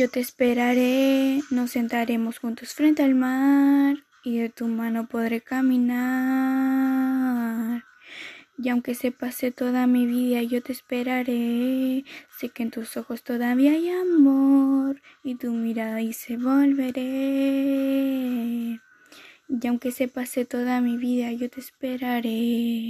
Yo te esperaré, nos sentaremos juntos frente al mar y de tu mano podré caminar. Y aunque se pase toda mi vida, yo te esperaré. Sé que en tus ojos todavía hay amor y tu mirada y se volveré. Y aunque se pase toda mi vida, yo te esperaré.